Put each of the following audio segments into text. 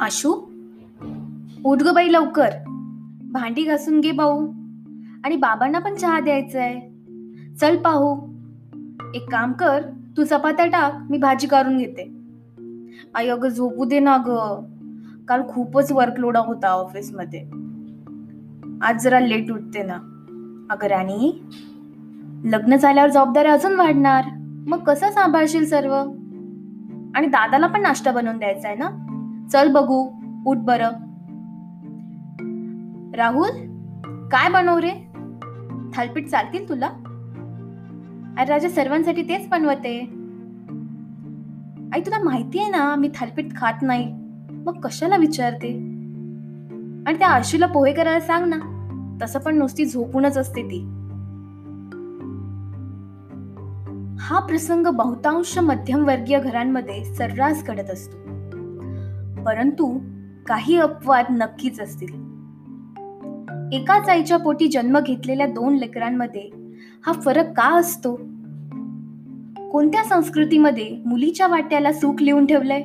आशू उठ ग बाई लवकर. भांडी घासून घे भाऊ. आणि बाबांना पण चहा द्यायचा आहे चल पाहू. एक काम कर तू चपात्या टाक मी भाजी काढून घेते. आई अगं झोपू दे ना ग. काल खूपच वर्कलोड होता ऑफिसमध्ये आज जरा लेट उठते ना. अगं राणी लग्न झाल्यावर जबाबदारी अजून वाढणार. मग कसं सांभाळशील सर्व? आणि दादाला पण नाश्ता बनवून द्यायचा आहे ना? चल बघू उठ बर. राहुल काय बनव रे? थालपीठ चालतील तुला? अरे राजा सर्वांसाठी तेच बनवते आई तुला माहिती आहे ना मी थालपीठ खात नाही. मग कशाला विचारते? आणि त्या आशीला पोहे करायला सांग ना. तसं पण नुसती झोपूनच असते ती. हा प्रसंग बहुतांश मध्यमवर्गीय घरांमध्ये सर्रास घडत असतो. परंतु काही अपवाद नक्कीच असतील. एकाच आईच्या पोटी जन्म घेतलेल्या दोन लेकरांमध्ये हा फरक का असतो? कोणत्या संस्कृतीमध्ये मुलीच्या वाट्याला सुख लिहून ठेवलंय?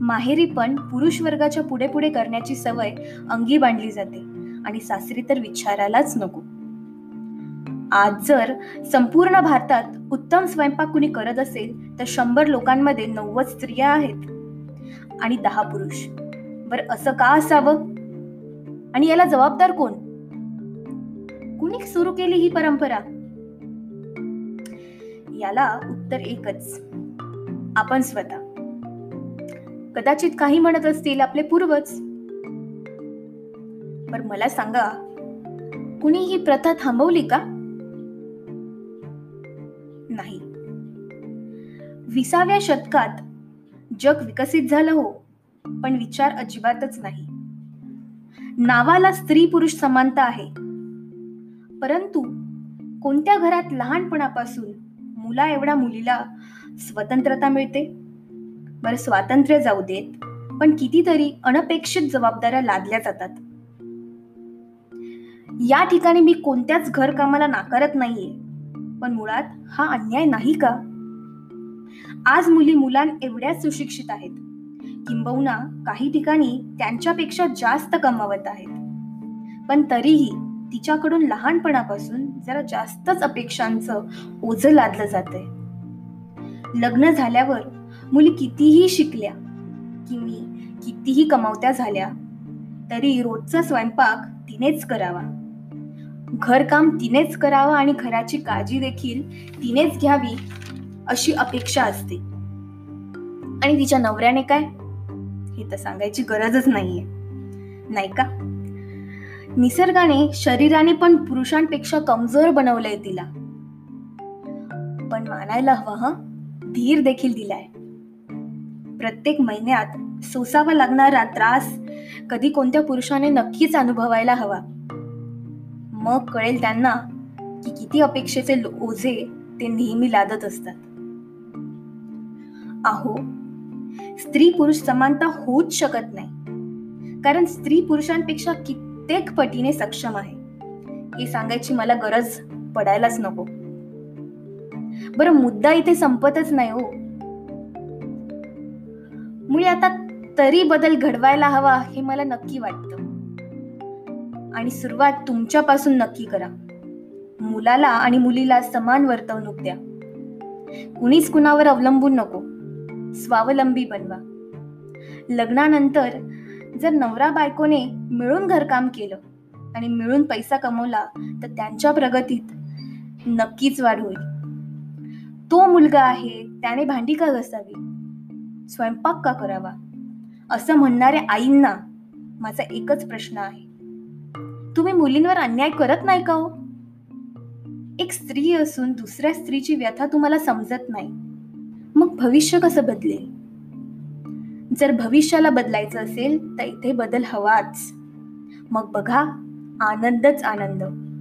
माहेरी पण पुरुष वर्गाच्या पुढे पुढे करण्याची सवय अंगी बांधली जाते आणि सासरी तर विचारायलाच नको. आज जर संपूर्ण भारतात उत्तम स्वयंपाक कुणी करत असेल तर शंभर लोकांमध्ये नव्वद स्त्रिया आहेत आणि दहा पुरुष. बर असं का असावं? आणि याला जबाबदार कोण? कुणी सुरू केली ही परंपरा? याला उत्तर एकच. आपण स्वतः. कदाचित काही म्हणत असतील आपले पूर्वज. पण मला सांगा कुणी ही प्रथा थांबवली का? विसाव्या शतकात जग विकसित झालं हो पण विचार अजिबातच नाही. नावाला स्त्री पुरुष समानता आहे. परंतु कोणत्या घरात लहानपणापासून मुला एवढ्या मुलीला स्वतंत्रता मिळते? बरं स्वातंत्र्य जाऊ देत पण कितीतरी अनपेक्षित जबाबदाऱ्या लादल्या जातात. या ठिकाणी मी कोणत्याच घरकामाला नाकारत नाहीये पण मुळात हा अन्याय नाही का? आज मुली मुलां एवढ्याच सुशिक्षित आहेत. किंबहुना काही ठिकाणी त्यांच्यापेक्षा जास्त कमावत आहेत. पण तरीही तिच्याकडून लहानपणापासून जरा जास्तच अपेक्षांचं ओझं लादलं जाते लग्न झाल्यावर मुली कितीही शिकल्या की मी कितीही कमावत्या झाल्या तरी रोजचा स्वयंपाक तिनेच करावा. घरकाम तिनेच करावं आणि घराची काळजी देखील तिनेच घ्यावी अशी अपेक्षा असते. आणि तिच्या नवऱ्याने काय? हे तर सांगायची गरजच नाहीये. नाही का? निसर्गाने शरीराने पण पुरुषांपेक्षा कमजोर बनवलंय तिला. पण मानायला हवं ह? धीर देखील दिलाय. प्रत्येक महिन्यात सोसावा लागणारा त्रास कधी कोणत्या पुरुषाने नक्कीच अनुभवायला हवा. मग कळेल त्यांना की किती अपेक्षेचे ओझे ते नेहमी लादत असतात. अहो स्त्री पुरुष समानता होऊच शकत नाही. कारण स्त्री पुरुषांपेक्षा कित्येक पटीने सक्षम आहे. हे सांगायची मला गरज पडायलाच नको. बरं मुद्दा इथे संपतच नाही हो. मुळे आता तरी बदल घडवायला हवा हे मला नक्की वाटतं. आणि सुरुवात तुमच्यापासून नक्की करा. मुलाला आणि मुलीला समान वर्तवणूक द्या. कुणीच कुणावर अवलंबून नको. स्वावलंबी बनवा. लग्नानंतर जर नवरा बायकोने मिळून घरकाम केलं आणि मिळून पैसा कमवला तर त्यांच्या प्रगतीत नक्कीच वाढ होईल. तो मुलगा आहे त्याने भांडी का घसावी? स्वयंपाक का करावा? असं म्हणणाऱ्या आईंना माझा एकच प्रश्न आहे. तुम्ही मुलींवर अन्याय करत नाही का हो? एक स्त्री असून दुसऱ्या स्त्रीची व्यथा तुम्हाला समजत नाही. मग भविष्य कसं बदलेल? जर भविष्याला बदलायचं असेल तर इथे बदल हवाच. मग बघा आनंदच आनंद.